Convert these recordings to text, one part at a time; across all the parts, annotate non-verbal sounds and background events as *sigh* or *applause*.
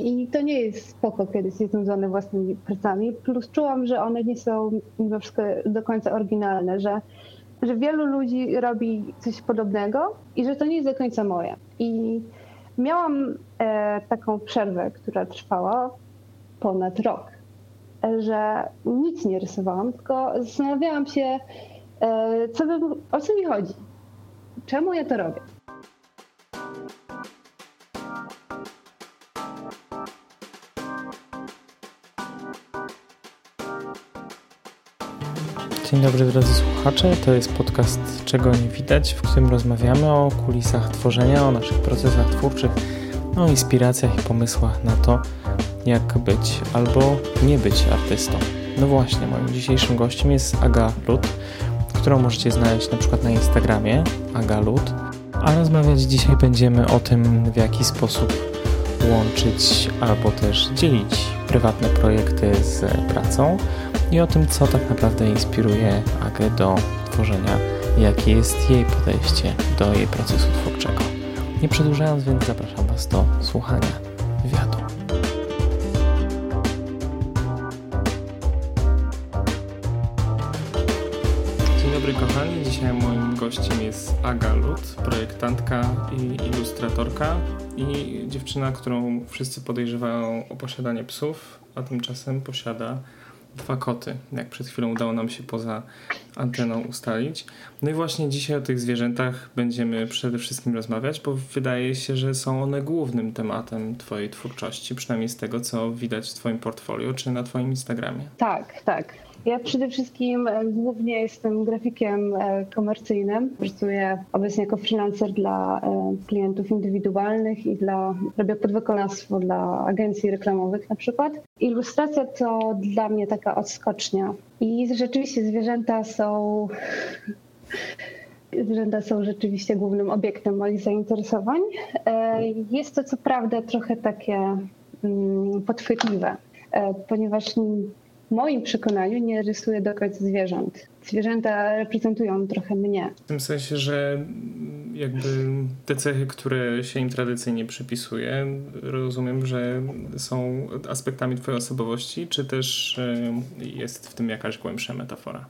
I to nie jest spoko, kiedy jest znudzony własnymi pracami. Plus czułam, że one nie są mimo wszystko do końca oryginalne, że, że wielu ludzi robi coś podobnego i że to nie jest do końca moje. I miałam e, taką przerwę, która trwała ponad rok, że nic nie rysowałam, tylko zastanawiałam się, e, co bym, o co mi chodzi, czemu ja to robię. Dzień dobry drodzy słuchacze, to jest podcast Czego nie widać, w którym rozmawiamy o kulisach tworzenia, o naszych procesach twórczych, o inspiracjach i pomysłach na to, jak być albo nie być artystą. No właśnie, moim dzisiejszym gościem jest Aga Lut, którą możecie znaleźć na przykład na Instagramie Aga Lut, a rozmawiać dzisiaj będziemy o tym, w jaki sposób łączyć albo też dzielić prywatne projekty z pracą, i o tym, co tak naprawdę inspiruje Agę do tworzenia, jakie jest jej podejście do jej procesu twórczego. Nie przedłużając, więc zapraszam Was do słuchania wywiadu. Dzień dobry kochani, dzisiaj moim gościem jest Aga Lut, projektantka i ilustratorka i dziewczyna, którą wszyscy podejrzewają o posiadanie psów, a tymczasem posiada dwa koty, jak przed chwilą udało nam się poza anteną ustalić. No i właśnie dzisiaj o tych zwierzętach będziemy przede wszystkim rozmawiać, bo wydaje się, że są one głównym tematem Twojej twórczości, przynajmniej z tego, co widać w Twoim portfolio czy na Twoim Instagramie. Tak, tak. Ja przede wszystkim e, głównie jestem grafikiem e, komercyjnym. Pracuję obecnie jako freelancer dla e, klientów indywidualnych i dla, robię podwykonawstwo dla agencji reklamowych na przykład. Ilustracja to dla mnie taka odskocznia. I rzeczywiście zwierzęta są Zwierzęta są rzeczywiście głównym obiektem moich zainteresowań. Jest to co prawda trochę takie mm, podchwytliwe, ponieważ w moim przekonaniu nie rysuję do końca zwierząt. Zwierzęta reprezentują trochę mnie. W tym sensie, że jakby te cechy, które się im tradycyjnie przypisuje, rozumiem, że są aspektami twojej osobowości, czy też e, jest w tym jakaś głębsza metafora?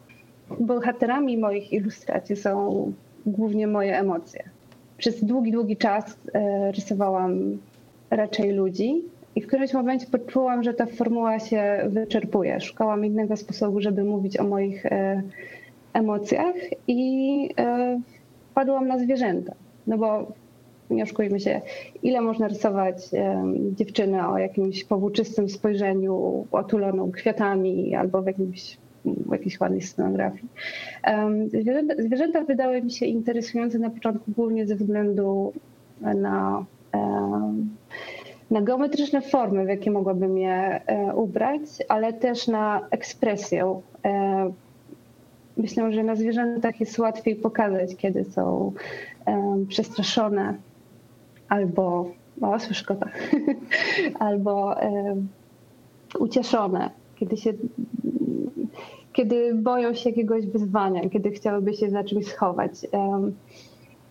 Bohaterami moich ilustracji są głównie moje emocje. Przez długi, długi czas e, rysowałam raczej ludzi, i w którymś momencie poczułam, że ta formuła się wyczerpuje. Szukałam innego sposobu, żeby mówić o moich e, emocjach i e, padłam na zwierzęta. No bo nie oszukujmy się, ile można rysować e, dziewczynę o jakimś powłóczystym spojrzeniu, otuloną kwiatami albo w jakimś w jakiejś ładnej scenografii. Zwierzęta, zwierzęta wydały mi się interesujące na początku głównie ze względu na na geometryczne formy, w jakie mogłabym je e, ubrać, ale też na ekspresję. E, myślę, że na zwierzętach jest łatwiej pokazać, kiedy są e, przestraszone albo, o, słyszę kota, *laughs* albo ucieszone, kiedy się kiedy boją się jakiegoś wyzwania, kiedy chciałyby się za czymś schować.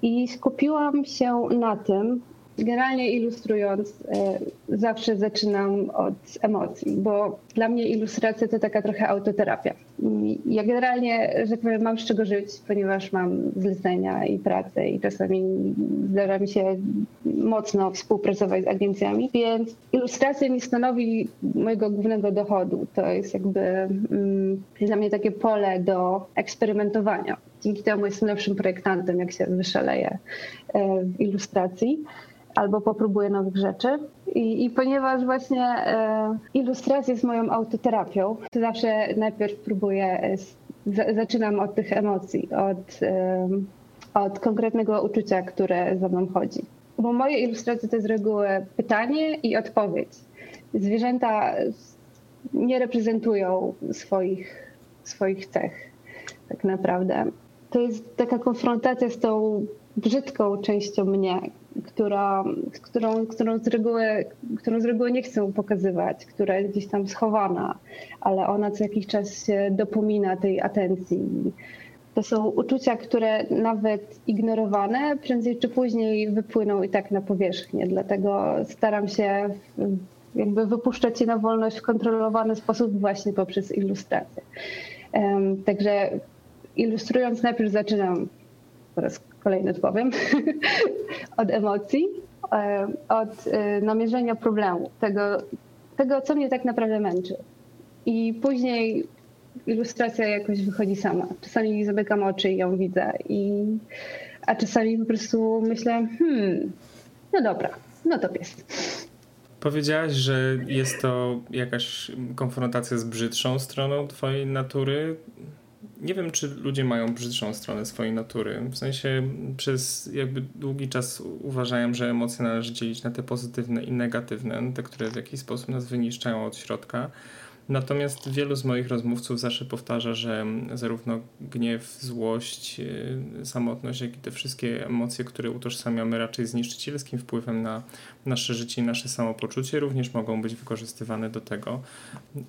I skupiłam się na tym, Generalnie ilustrując, e, zawsze zaczynam od emocji, bo dla mnie ilustracja to taka trochę autoterapia. Ja generalnie, że tak powiem, mam z czego żyć, ponieważ mam zlecenia i pracę i czasami zdarza mi się mocno współpracować z agencjami, więc ilustracja nie stanowi mojego głównego dochodu. To jest jakby mm, dla mnie takie pole do eksperymentowania. Dzięki temu jestem lepszym projektantem, jak się wyszaleję e, w ilustracji albo popróbuję nowych rzeczy. I, i ponieważ właśnie e, ilustracja jest moją autoterapią, to zawsze najpierw próbuję, e, z, zaczynam od tych emocji, od, e, od konkretnego uczucia, które za mną chodzi. Bo moje ilustracje to jest z reguły pytanie i odpowiedź. Zwierzęta nie reprezentują swoich, swoich cech, tak naprawdę. To jest taka konfrontacja z tą brzydką częścią mnie, która, którą, którą, z reguły, którą z reguły nie chcę pokazywać, która jest gdzieś tam schowana, ale ona co jakiś czas się dopomina tej atencji. To są uczucia, które nawet ignorowane prędzej czy później wypłyną i tak na powierzchnię. Dlatego staram się jakby wypuszczać je na wolność w kontrolowany sposób właśnie poprzez ilustrację. Także ilustrując najpierw zaczynam, po raz kolejny powiem, *laughs* od emocji, od y, namierzenia problemu, tego, tego, co mnie tak naprawdę męczy. I później ilustracja jakoś wychodzi sama. Czasami zamykam oczy i ją widzę, i, a czasami po prostu myślę, hmm, no dobra, no to pies. Powiedziałaś, że jest to jakaś konfrontacja z brzydszą stroną twojej natury. Nie wiem, czy ludzie mają brzydszą stronę swojej natury. W sensie przez jakby długi czas uważałem, że emocje należy dzielić na te pozytywne i negatywne, te, które w jakiś sposób nas wyniszczają od środka. Natomiast wielu z moich rozmówców zawsze powtarza, że zarówno gniew, złość, y, samotność, jak i te wszystkie emocje, które utożsamiamy raczej z niszczycielskim wpływem na nasze życie i nasze samopoczucie, również mogą być wykorzystywane do tego,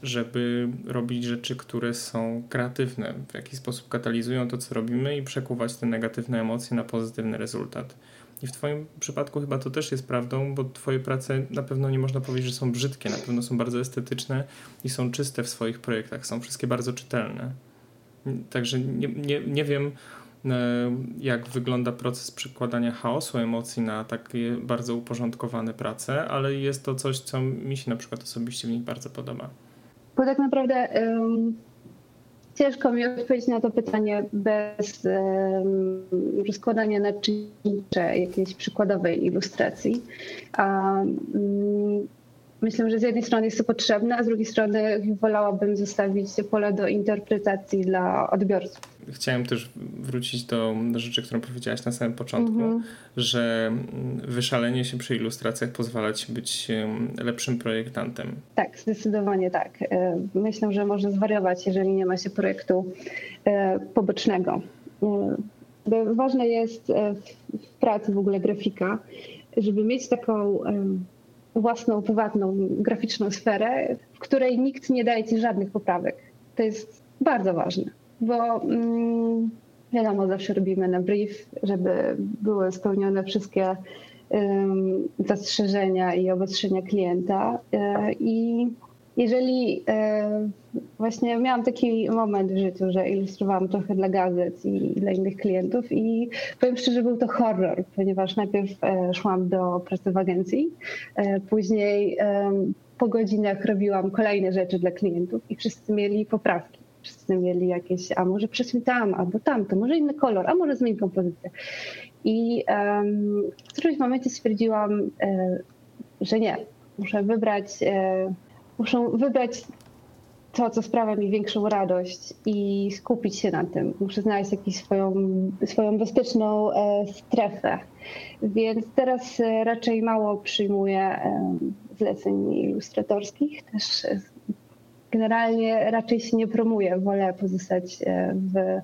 żeby robić rzeczy, które są kreatywne, w jakiś sposób katalizują to, co robimy i przekuwać te negatywne emocje na pozytywny rezultat. I w Twoim przypadku chyba to też jest prawdą, bo Twoje prace na pewno nie można powiedzieć, że są brzydkie, na pewno są bardzo estetyczne i są czyste w swoich projektach, są wszystkie bardzo czytelne. Także nie, nie, nie wiem, e, jak wygląda proces przykładania chaosu emocji na takie bardzo uporządkowane prace, ale jest to coś, co mi się na przykład osobiście w nich bardzo podoba. Bo tak naprawdę Ciężko mi odpowiedzieć na to pytanie bez um, rozkładania naczyncze jakiejś przykładowej ilustracji. Um, myślę, że z jednej strony jest to potrzebne, a z drugiej strony wolałabym zostawić pole do interpretacji dla odbiorców. Chciałem też wrócić do rzeczy, którą powiedziałaś na samym początku, mm -hmm. że wyszalenie się przy ilustracjach pozwala ci być lepszym projektantem. Tak, zdecydowanie tak. E, myślę, że można zwariować, jeżeli nie ma się projektu e, pobocznego. E, ważne jest w pracy w ogóle grafika, żeby mieć taką własną, prywatną, graficzną sferę, w której nikt nie daje ci żadnych poprawek. To jest bardzo ważne, bo mm, wiadomo, zawsze robimy na brief, żeby były spełnione wszystkie um, zastrzeżenia i obostrzenia klienta e, i jeżeli e, właśnie miałam taki moment w życiu, że ilustrowałam trochę dla gazet i dla innych klientów i powiem szczerze, był to horror, ponieważ najpierw e, szłam do pracy w agencji, e, później po godzinach robiłam kolejne rzeczy dla klientów i wszyscy mieli poprawki. Wszyscy mieli jakieś, a może przesuń tam, albo tam, to może inny kolor, a może zmień kompozycję. I um, w którymś momencie stwierdziłam, że nie, muszę wybrać muszę wybrać to, co sprawia mi większą radość i skupić się na tym. Muszę znaleźć jakąś swoją, swoją bezpieczną e, strefę. Więc teraz e, raczej mało przyjmuję e, zleceń ilustratorskich. Też generalnie raczej się nie promuję. Wolę pozostać w,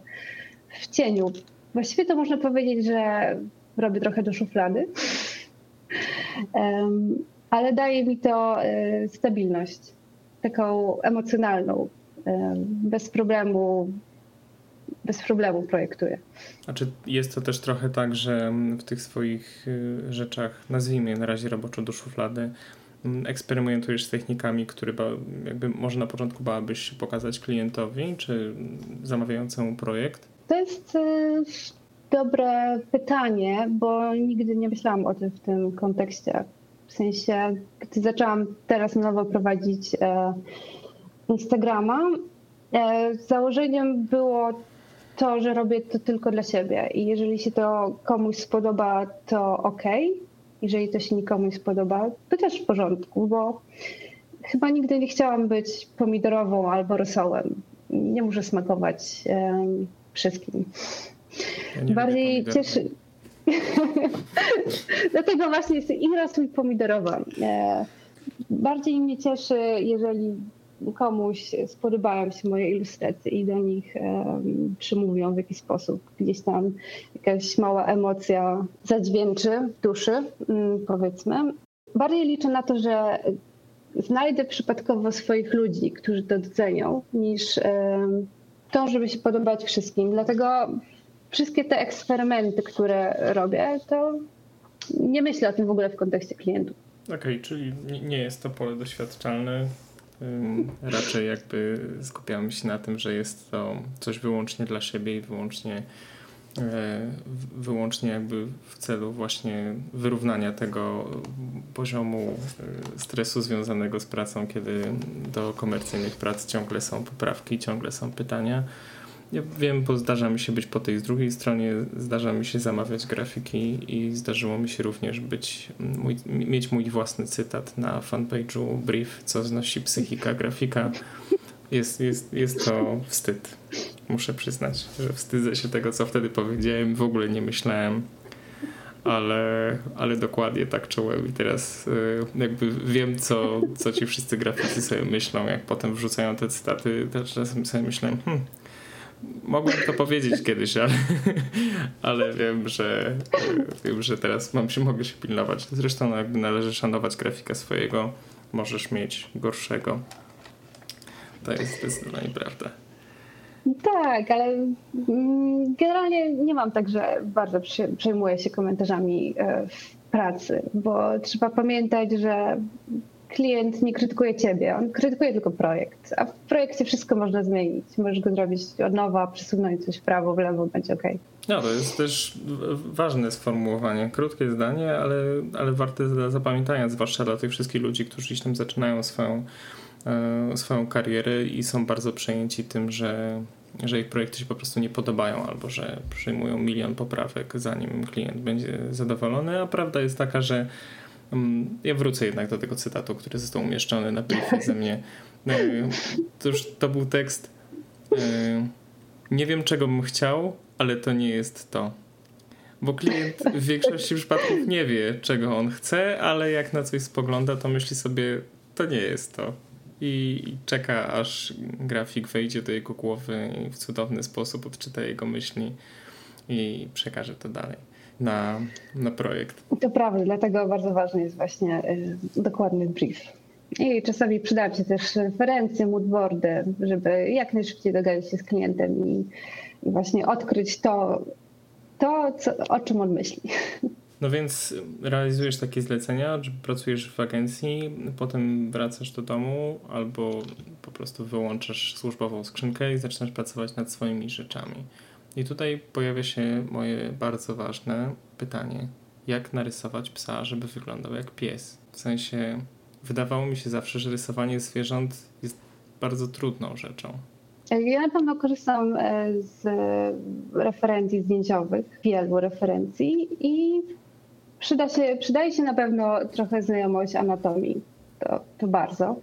w cieniu. Właściwie to można powiedzieć, że robię trochę do szuflady *laughs* ale daje mi to e, stabilność, taką emocjonalną. E, bez problemu, bez problemu projektuję. A czy jest to też trochę tak, że w tych swoich e, rzeczach, nazwijmy je na razie roboczo do szuflady, eksperymentujesz z technikami, które jakby może na początku bałabyś pokazać klientowi czy zamawiającemu projekt? To jest dobre pytanie, bo nigdy nie myślałam o tym w tym kontekście. W sensie, gdy zaczęłam teraz nowo prowadzić e, Instagrama, e, założeniem było to, że robię to tylko dla siebie i jeżeli się to komuś spodoba, to ok. Jeżeli to się nikomu nie spodoba, to też w porządku, bo chyba nigdy nie chciałam być pomidorową albo rosołem. Nie muszę smakować um, wszystkim. Ja Bardziej cieszy. *laughs* Dlatego właśnie jest i rosół i pomidorowa. E, bardziej mnie cieszy, jeżeli komuś spodobają się moje ilustracje i do nich um, przymówią w jakiś sposób. Gdzieś tam jakaś mała emocja zadźwięczy duszy, um, powiedzmy. Bardziej liczę na to, że znajdę przypadkowo swoich ludzi, którzy to docenią, niż um, to, żeby się podobać wszystkim. Dlatego wszystkie te eksperymenty, które robię, to nie myślę o tym w ogóle w kontekście klientów. Okej, okay, czyli nie jest to pole doświadczalne. Raczej jakby skupiamy się na tym, że jest to coś wyłącznie dla siebie i wyłącznie E, wyłącznie jakby w celu właśnie wyrównania tego poziomu e, stresu związanego z pracą, kiedy do komercyjnych prac ciągle są poprawki, ciągle są pytania. Ja wiem, bo zdarza mi się być po tej z drugiej stronie, zdarza mi się zamawiać grafiki i zdarzyło mi się również być, mój, mieć mój własny cytat na fanpage'u brief, co znosi psychika grafika. Jest, jest, jest to wstyd. Muszę przyznać, że wstydzę się tego, co wtedy powiedziałem. W ogóle nie myślałem, ale, ale dokładnie tak czułem. I teraz y, jakby wiem, co, co ci wszyscy graficy sobie myślą, jak potem wrzucają te cytaty. Czasem sobie myślałem, hmm, mogłem to powiedzieć kiedyś, ale, *laughs* ale wiem, że wiem, że teraz mam się, mogę się pilnować. Zresztą jakby należy szanować grafika swojego. Możesz mieć gorszego. To jest zdecydowanie prawda. Tak, ale mm, generalnie nie mam tak, że bardzo przejmuję się komentarzami e, w pracy, bo trzeba pamiętać, że klient nie krytykuje ciebie, on krytykuje tylko projekt, a w projekcie wszystko można zmienić. Możesz go zrobić od nowa, przesunąć coś w prawo, w lewo, będzie ok. No, to jest też ważne sformułowanie. Krótkie zdanie, ale, ale warte zapamiętania, zwłaszcza dla tych wszystkich ludzi, którzy gdzieś tam zaczynają swoją E, swoją karierę i są bardzo przejęci tym, że, że ich projekty się po prostu nie podobają albo że przyjmują milion poprawek, zanim klient będzie zadowolony, a prawda jest taka, że ja wrócę jednak do tego cytatu, który został umieszczony na briefie ze mnie. E, to już to był tekst e, nie wiem czego bym chciał, ale to nie jest to. Bo klient w większości przypadków nie wie, czego on chce, ale jak na coś spogląda, to myśli sobie, to nie jest to i czeka, aż grafik wejdzie do jego głowy i w cudowny sposób odczyta jego myśli i przekaże to dalej na, na projekt. To prawda, dlatego bardzo ważny jest właśnie y, dokładny brief. I czasami przydają się też referencje, moodboardy, żeby jak najszybciej dogadać się z klientem i, i właśnie odkryć to, to co, o czym on myśli. No więc realizujesz takie zlecenia, że pracujesz w agencji, potem wracasz do domu albo po prostu wyłączasz służbową skrzynkę i zaczynasz pracować nad swoimi rzeczami. I tutaj pojawia się moje bardzo ważne pytanie. Jak narysować psa, żeby wyglądał jak pies? W sensie, wydawało mi się zawsze, że rysowanie zwierząt jest bardzo trudną rzeczą. Ja na pewno korzystam e, z referencji zdjęciowych, wielu referencji i Przyda się, przydaje się na pewno trochę znajomość anatomii, to, to bardzo.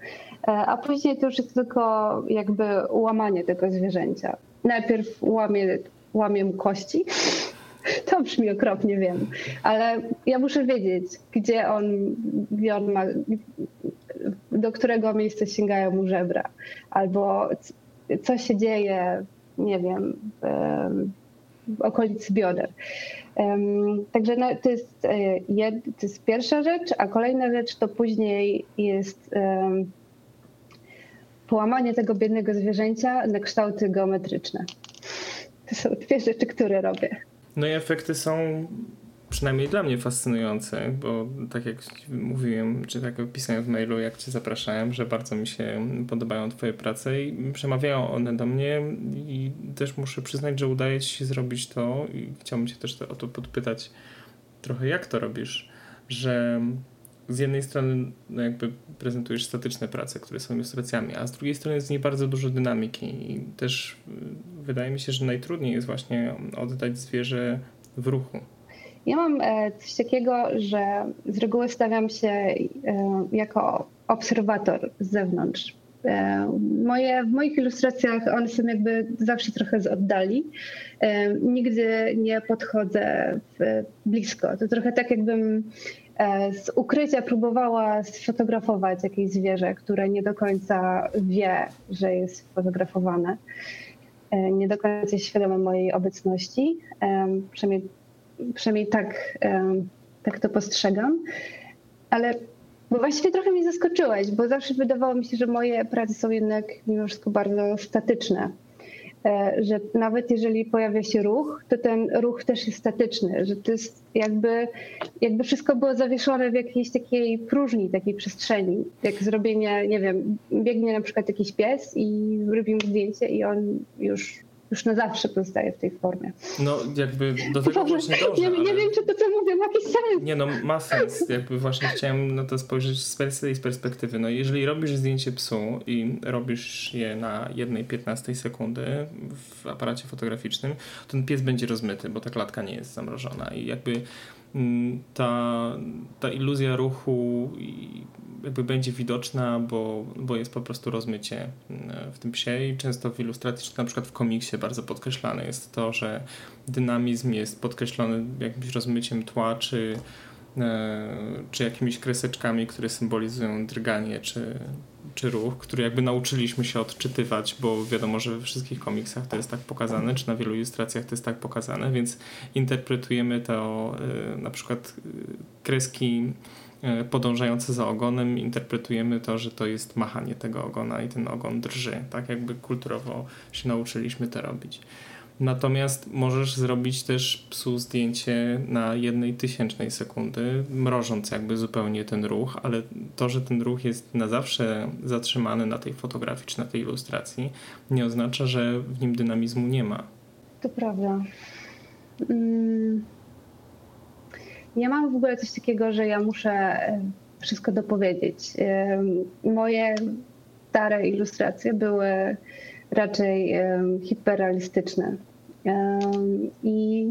E, a później to już jest tylko jakby łamanie tego zwierzęcia. Najpierw łamie, łamię kości. *laughs* To brzmi okropnie, wiem, ale ja muszę wiedzieć, gdzie on, gdzie on ma, do którego miejsca sięgają mu żebra, albo co się dzieje, nie wiem, w okolicy bioder. Także no, to, jest, e, to jest pierwsza rzecz, a kolejna rzecz to później jest połamanie tego biednego zwierzęcia na kształty geometryczne. To są dwie rzeczy, które robię. No i efekty są przynajmniej dla mnie fascynujące, bo tak jak mówiłem, czy tak pisałem w mailu, jak cię zapraszałem, że bardzo mi się podobają twoje prace i przemawiają one do mnie i też muszę przyznać, że udaje ci się zrobić to i chciałbym cię też o to podpytać trochę, jak to robisz, że z jednej strony no jakby prezentujesz statyczne prace, które są ilustracjami, a z drugiej strony jest w niej bardzo dużo dynamiki i też y, wydaje mi się, że najtrudniej jest właśnie oddać zwierzę w ruchu. Ja mam e, coś takiego, że z reguły stawiam się e, jako obserwator z zewnątrz. E, moje, w moich ilustracjach one są jakby zawsze trochę z oddali. Nigdy nie podchodzę blisko. To trochę tak jakbym z ukrycia próbowała sfotografować jakieś zwierzę, które nie do końca wie, że jest fotografowane. Nie do końca jest świadome mojej obecności. Przynajmniej przynajmniej tak, tak to postrzegam. Ale bo właściwie trochę mnie zaskoczyłeś, bo zawsze wydawało mi się, że moje prace są jednak mimo wszystko bardzo statyczne. Że nawet jeżeli pojawia się ruch, to ten ruch też jest statyczny, że to jest jakby, jakby wszystko było zawieszone w jakiejś takiej próżni, takiej przestrzeni. Jak zrobienie, nie wiem, biegnie na przykład jakiś pies i robimy zdjęcie i on już już na zawsze pozostaje w tej formie. No jakby do tego właśnie dążę. Nie, nie wiem, czy to co mówię ma jakiś sens. Nie no, ma sens. Jakby właśnie chciałem na to spojrzeć z tej perspektywy. No jeżeli robisz zdjęcie psu i robisz je na jednej 15 sekundy w aparacie fotograficznym, to ten pies będzie rozmyty, bo ta klatka nie jest zamrożona i jakby ta, ta iluzja ruchu jakby będzie widoczna, bo, bo jest po prostu rozmycie mm, w tym psie. I często w ilustracji, czy na przykład w komiksie bardzo podkreślane jest to, że dynamizm jest podkreślony jakimś rozmyciem tła, czy, e, czy jakimiś kreseczkami, które symbolizują drganie, czy, czy ruch, który jakby nauczyliśmy się odczytywać, bo wiadomo, że we wszystkich komiksach to jest tak pokazane, czy na wielu ilustracjach to jest tak pokazane, więc interpretujemy to e, na przykład e, kreski E, podążające za ogonem interpretujemy to, że to jest machanie tego ogona i ten ogon drży. Tak jakby kulturowo się nauczyliśmy to robić. Natomiast możesz zrobić też psu zdjęcie na jednej tysięcznej sekundy, mrożąc jakby zupełnie ten ruch, ale to, że ten ruch jest na zawsze zatrzymany na tej fotografii czy na tej ilustracji, nie oznacza, że w nim dynamizmu nie ma. To prawda. Mm. Ja mam w ogóle coś takiego, że ja muszę e, wszystko dopowiedzieć. Moje stare ilustracje były raczej hiperrealistyczne. I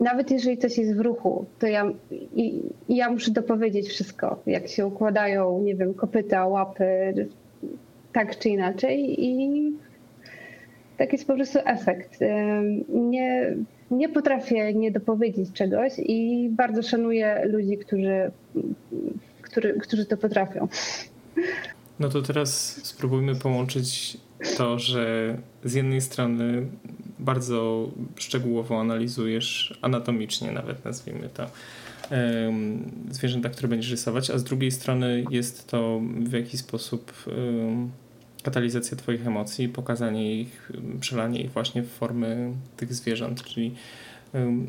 nawet jeżeli coś jest w ruchu, to ja, i, ja muszę dopowiedzieć wszystko, jak się układają, nie wiem, kopyta, łapy, tak czy inaczej. I tak jest po prostu efekt. Nie, nie potrafię nie dopowiedzieć czegoś i bardzo szanuję ludzi, którzy, którzy, którzy to potrafią. No to teraz spróbujmy połączyć to, że z jednej strony bardzo szczegółowo analizujesz anatomicznie, nawet nazwijmy to, zwierzęta, które będziesz rysować, a z drugiej strony jest to w jakiś sposób katalizacja Twoich emocji, pokazanie ich, przelanie ich właśnie w formy tych zwierząt, czyli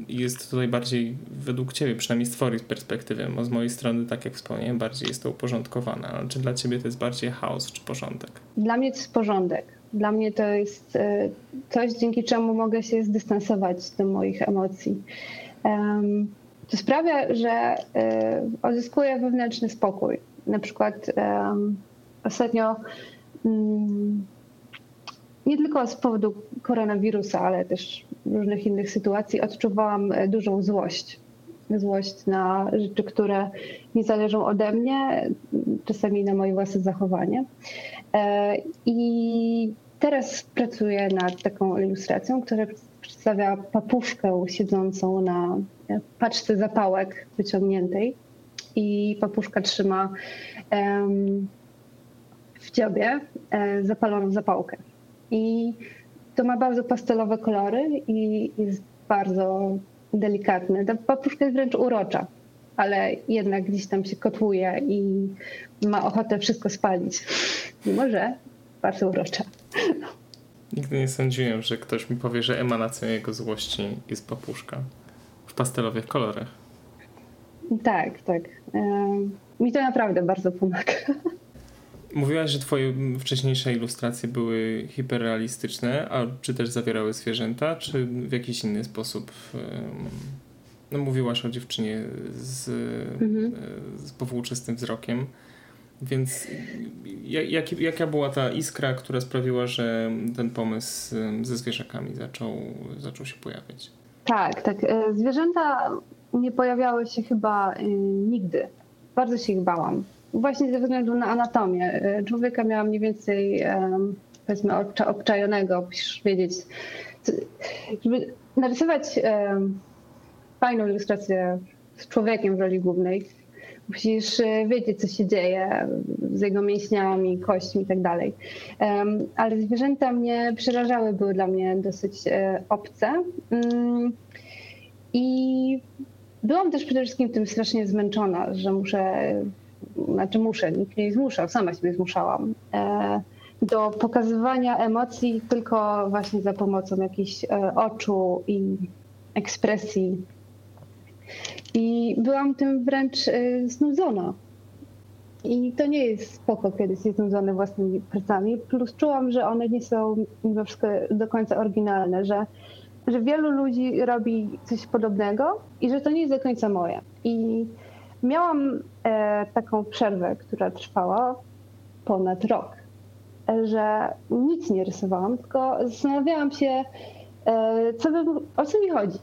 jest tutaj bardziej według Ciebie, przynajmniej z Twojej perspektywy, z mojej strony, tak jak wspomniałem, bardziej jest to uporządkowane. Ale czy dla Ciebie to jest bardziej chaos czy porządek? Dla mnie to jest porządek. Dla mnie to jest e, coś, dzięki czemu mogę się zdystansować do moich emocji. To sprawia, że e, odzyskuję wewnętrzny spokój. Na przykład ostatnio Mm, nie tylko z powodu koronawirusa, ale też różnych innych sytuacji odczuwałam e, dużą złość. Złość na rzeczy, które nie zależą ode mnie, czasami na moje własne zachowanie. E, I teraz pracuję nad taką ilustracją, która przedstawia papuszkę siedzącą na paczce zapałek wyciągniętej. I papuszka trzyma w dziobie e, zapaloną zapałkę. I to ma bardzo pastelowe kolory i jest bardzo delikatne. Ta papuszka jest wręcz urocza, ale jednak gdzieś tam się kotłuje i ma ochotę wszystko spalić. Mimo, że bardzo urocza. Nigdy nie sądziłem, że ktoś mi powie, że emanacją jego złości jest papuszka w pastelowych kolorach. Tak, tak. Mi to naprawdę bardzo pomaga. Mówiłaś, że twoje wcześniejsze ilustracje były hiperrealistyczne, a czy też zawierały zwierzęta, czy w jakiś inny sposób? No, mówiłaś o dziewczynie z, mhm. z powłóczystym wzrokiem. Więc jak, jaka była ta iskra, która sprawiła, że ten pomysł ze zwierzakami zaczął, zaczął się pojawiać? Tak, tak. E, zwierzęta nie pojawiały się chyba e, nigdy. Bardzo się ich bałam właśnie ze względu na anatomię. E, człowieka miała mniej więcej powiedzmy obczajonego, musisz wiedzieć, żeby narysować fajną ilustrację z człowiekiem w roli głównej, musisz e, wiedzieć, co się dzieje z jego mięśniami, kośćmi i tak dalej. Ale zwierzęta mnie przerażały, były dla mnie dosyć e, obce. Mm, I byłam też przede wszystkim tym strasznie zmęczona, że muszę znaczy muszę, nikt mnie nie zmuszał, sama siebie zmuszałam. E, do pokazywania emocji tylko właśnie za pomocą jakichś e, oczu i ekspresji. I byłam tym wręcz e, znudzona. I to nie jest spoko, kiedy jest znudzony własnymi pracami. Plus czułam, że one nie są mimo wszystko do końca oryginalne, że, że wielu ludzi robi coś podobnego i że to nie jest do końca moje. I miałam e, taką przerwę, która trwała ponad rok, że nic nie rysowałam, tylko zastanawiałam się, e, co by, o co mi chodzi,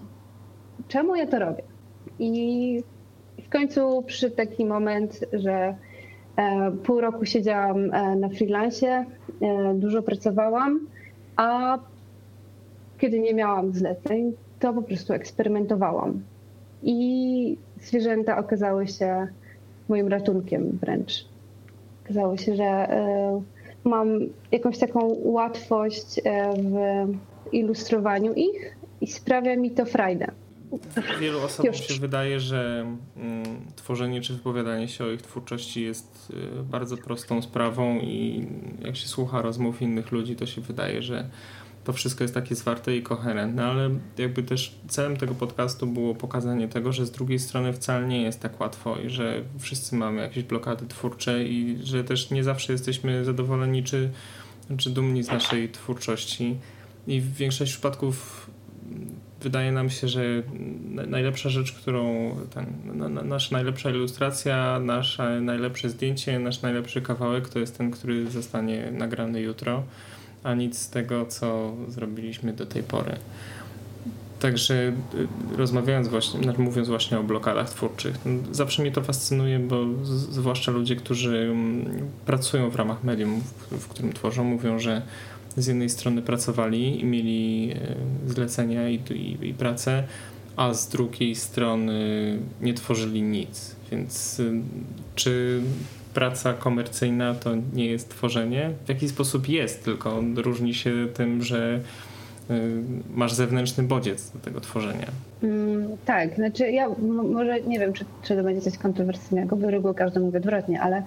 czemu ja to robię. I w końcu przyszedł taki moment, że e, pół roku siedziałam e, na freelancie, dużo pracowałam, a kiedy nie miałam zleceń, to po prostu eksperymentowałam. I zwierzęta okazały się moim ratunkiem wręcz. Okazało się, że e, mam jakąś taką łatwość e, w ilustrowaniu ich i sprawia mi to frajdę. Wielu osobom się wydaje, że mm, tworzenie czy wypowiadanie się o ich twórczości jest y, bardzo prostą sprawą i jak się słucha rozmów innych ludzi, to się wydaje, że to wszystko jest takie zwarte i koherentne, ale jakby też celem tego podcastu było pokazanie tego, że z drugiej strony wcale nie jest tak łatwo i że wszyscy mamy jakieś blokady twórcze i że też nie zawsze jesteśmy zadowoleni czy, czy dumni z naszej twórczości. I w większości przypadków wydaje nam się, że najlepsza rzecz, którą ten, nasza najlepsza ilustracja, nasze najlepsze zdjęcie, nasz najlepszy kawałek to jest ten, który zostanie nagrany jutro a nic z tego, co zrobiliśmy do tej pory. Także y, rozmawiając właśnie, znaczy mówiąc właśnie o blokadach twórczych, no, zawsze mnie to fascynuje, bo zwłaszcza ludzie, którzy mm, pracują w ramach medium, w, którym tworzą, mówią, że z jednej strony pracowali i mieli y, zlecenia i, i, i pracę, a z drugiej strony nie tworzyli nic. Więc y, czy praca komercyjna to nie jest tworzenie. W jaki sposób jest, tylko różni się tym, że y, masz zewnętrzny bodziec do tego tworzenia. Mm, tak, znaczy ja może nie wiem, czy, czy to będzie coś kontrowersyjnego, bo reguły każdy mówi odwrotnie, ale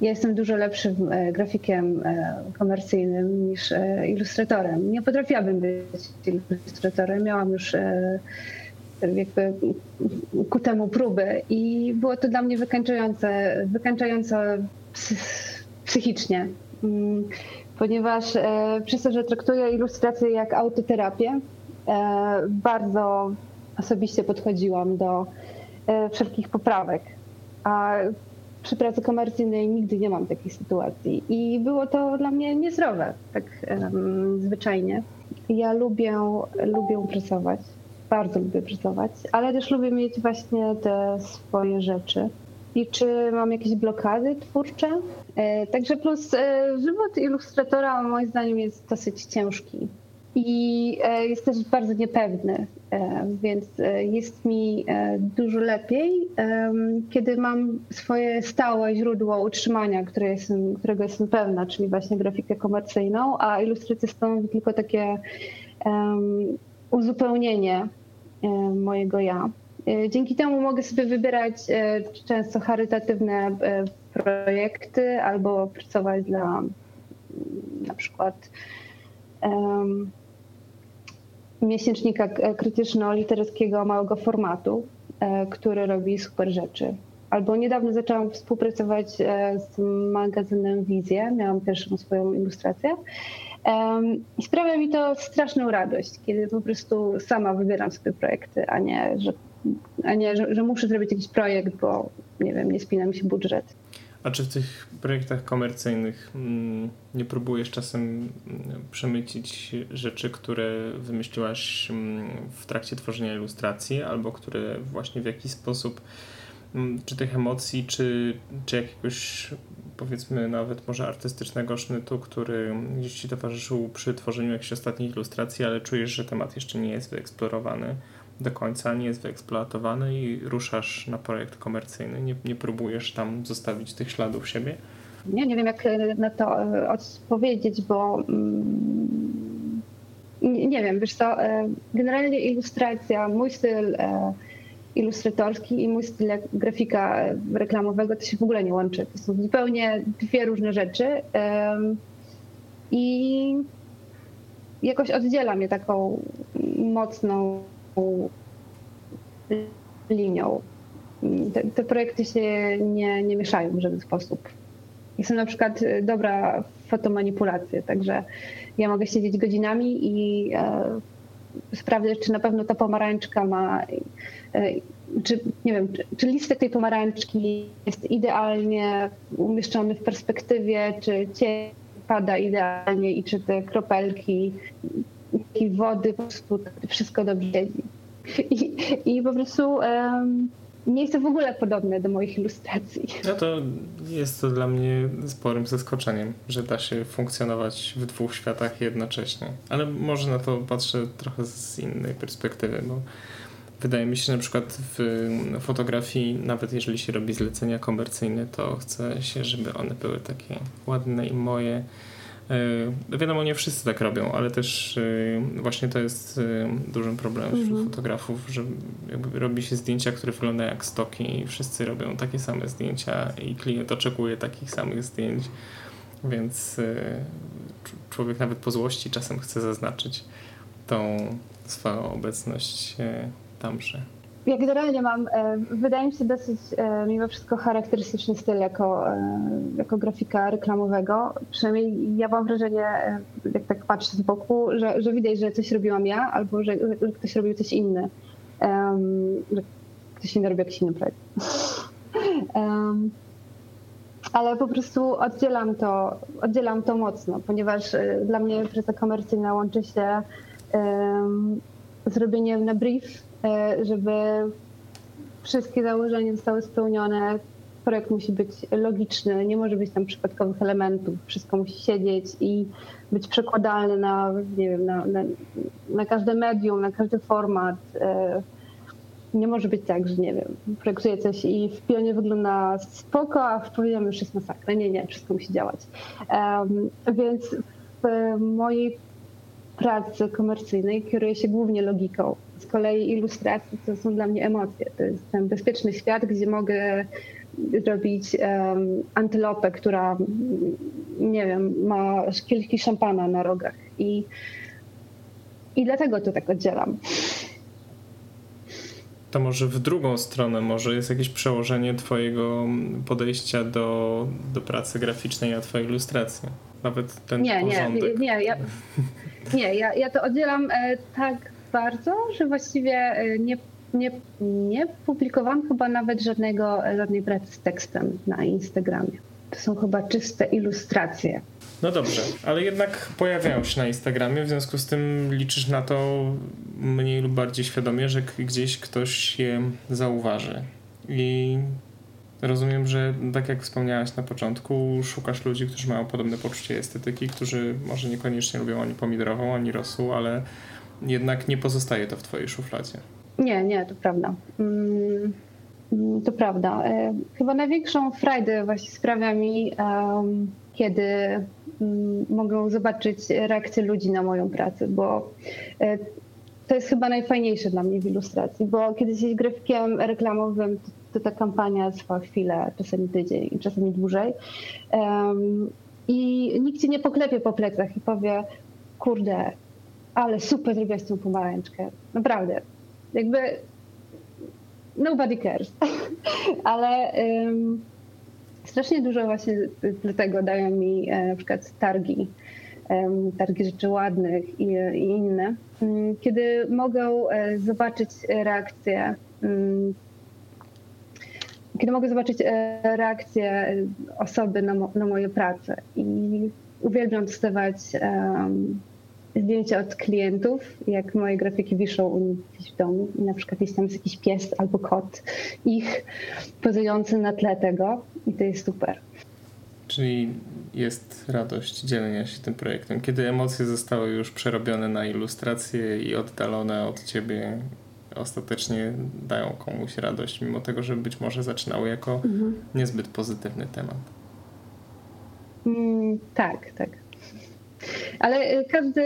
ja jestem dużo lepszym e, grafikiem e, komercyjnym niż e, ilustratorem. Nie potrafiłabym być ilustratorem, miałam już jakby ku temu próby i było to dla mnie wykańczające, wykańczające psychicznie, mm, ponieważ e, przez to, że traktuję ilustrację jak autoterapię, e, bardzo osobiście podchodziłam do e, wszelkich poprawek. A przy pracy komercyjnej nigdy nie mam takiej sytuacji i było to dla mnie niezdrowe, tak zwyczajnie. Ja lubię, lubię pracować bardzo lubię pracować, ale też lubię mieć właśnie te swoje rzeczy. I czy mam jakieś blokady twórcze? E, także plus e, żywot ilustratora moim zdaniem jest dosyć ciężki i e, jest też bardzo niepewny, więc jest mi dużo lepiej, kiedy mam swoje stałe źródło utrzymania, które jestem, którego jestem pewna, czyli właśnie grafikę komercyjną, a ilustracje stanowi tylko takie uzupełnienie e, mojego ja. E, dzięki temu mogę sobie wybierać e, często charytatywne projekty albo pracować dla mm, na przykład um, miesięcznika krytyczno-literackiego małego formatu, który robi super rzeczy. Albo niedawno zaczęłam współpracować z magazynem Wizję, miałam pierwszą swoją ilustrację i sprawia mi to straszną radość, kiedy po prostu sama wybieram sobie projekty, a nie, że, a nie, że, że muszę zrobić jakiś projekt, bo nie wiem, nie spina mi się budżet. A czy w tych projektach komercyjnych mm, nie próbujesz czasem mm, przemycić rzeczy, które wymyśliłaś mm, w trakcie tworzenia ilustracji, albo które właśnie w jakiś sposób, czy tych emocji, czy, czy jakiegoś powiedzmy nawet może artystycznego sznytu, który gdzieś Ci towarzyszył przy tworzeniu jakichś ostatnich ilustracji, ale czujesz, że temat jeszcze nie jest wyeksplorowany do końca, nie jest wyeksploatowany i ruszasz na projekt komercyjny, nie, nie próbujesz tam zostawić tych śladów siebie? Nie, nie wiem jak na to e, odpowiedzieć, bo mm, nie wiem, wiesz co, e, generalnie ilustracja, mój styl e, ilustratorski i mój styl grafika reklamowego to się w ogóle nie łączy. To są zupełnie dwie różne rzeczy. I jakoś oddziela mnie taką mocną linią. Te, te, projekty się nie, nie mieszają w żaden sposób. Jestem na przykład dobra w fotomanipulację, także ja mogę siedzieć godzinami i e, sprawdzać, czy na pewno ta pomarańczka ma, e, czy nie wiem, czy, czy listek tej pomarańczki jest idealnie umieszczony w perspektywie, czy cień pada idealnie i czy te kropelki i wody po prostu wszystko dobrze. I, i po prostu um, nie jest to w ogóle podobne do moich ilustracji. No to jest to dla mnie sporym zaskoczeniem, że da się funkcjonować w dwóch światach jednocześnie. Ale może na to patrzę trochę z innej perspektywy, bo wydaje mi się, że na przykład w fotografii, nawet jeżeli się robi zlecenia komercyjne, to chce się, żeby one były takie ładne i moje wiadomo, nie wszyscy tak robią, ale też e, właśnie to jest e, dużym problemem wśród mhm. fotografów, że robi się zdjęcia, które wyglądają jak stoki i wszyscy robią takie same zdjęcia i klient oczekuje takich samych zdjęć, więc człowiek nawet po złości czasem chce zaznaczyć tą swoją obecność tamże. Ja generalnie mam, e, wydaje mi się dosyć e, mimo wszystko charakterystyczny styl jako, e, jako grafika reklamowego. Przynajmniej ja mam wrażenie, jak tak patrzę z boku, że, że widać, że coś robiłam ja albo że, że ktoś robił coś inny. Że ktoś inny robi jakiś inny projekt. *laughs* ale po prostu oddzielam to, oddzielam to mocno, ponieważ dla mnie praca komercyjna łączy się um, zrobieniem na brief żeby wszystkie założenia zostały spełnione. Projekt musi być logiczny, nie może być tam przypadkowych elementów. Wszystko musi siedzieć i być przekładalne na, nie wiem, na, na, na każde medium, na każdy format. E, nie może być tak, że nie wiem, projektuję coś i w pionie wygląda spoko, a w powiedziałem już jest masakra. Nie, nie, wszystko musi działać. Um, więc w mojej pracy komercyjnej kieruję się głównie logiką z kolei ilustracje to są dla mnie emocje. To jest ten bezpieczny świat, gdzie mogę zrobić um, antylopę, która, nie wiem, ma szkielki szampana na rogach. I, i dlatego to tak oddzielam. To może w drugą stronę, może jest jakieś przełożenie Twojego podejścia do, do pracy graficznej na Twoje ilustracje? Nawet ten nie, porządek. Nie, nie, ja, *laughs* nie ja, ja to oddzielam e, tak bardzo, że właściwie e, nie, nie, nie publikowałam chyba nawet żadnego, żadnej pracy z tekstem na Instagramie. To są chyba czyste ilustracje. No dobrze, ale jednak pojawiają się na Instagramie, w związku z tym liczysz na to mniej lub bardziej świadomie, że gdzieś ktoś je zauważy. I rozumiem, że tak jak wspomniałaś na początku, szukasz ludzi, którzy mają podobne poczucie estetyki, którzy może niekoniecznie lubią ani pomidorową, ani rosół, ale jednak nie pozostaje to w twojej szufladzie. Nie, nie, to prawda. Mm, to prawda. E, chyba największą frajdę właśnie sprawia mi, kiedy mm, mogę zobaczyć reakcję ludzi na moją pracę, bo e, to jest chyba najfajniejsze dla mnie w ilustracji, bo kiedy jesteś grafikiem reklamowym, to, ta kampania trwa chwilę, czasami tydzień, czasami dłużej. I nikt ci nie poklepie po plecach i powie, kurde, ale super zrobiłaś tą pomarańczkę. Naprawdę. Jakby nobody cares. *laughs* ale um, strasznie dużo właśnie dlatego dają mi e, na przykład targi, targi rzeczy ładnych i, inne, um, kiedy mogę e, zobaczyć reakcję kiedy mogę zobaczyć e, reakcję osoby na, mo, na moje prace i uwielbiam dostawać um, zdjęcia od klientów, jak moje grafiki wiszą u nich gdzieś w domu i na przykład jest tam jakiś pies albo kot ich pozujący na tle tego i to jest super. Czyli jest radość dzielenia się tym projektem. Kiedy emocje zostały już przerobione na ilustracje i oddalone od ciebie, ostatecznie dają komuś radość, mimo tego, że być może zaczynały jako mhm. niezbyt pozytywny temat. Mm, tak, tak. Ale y, każdy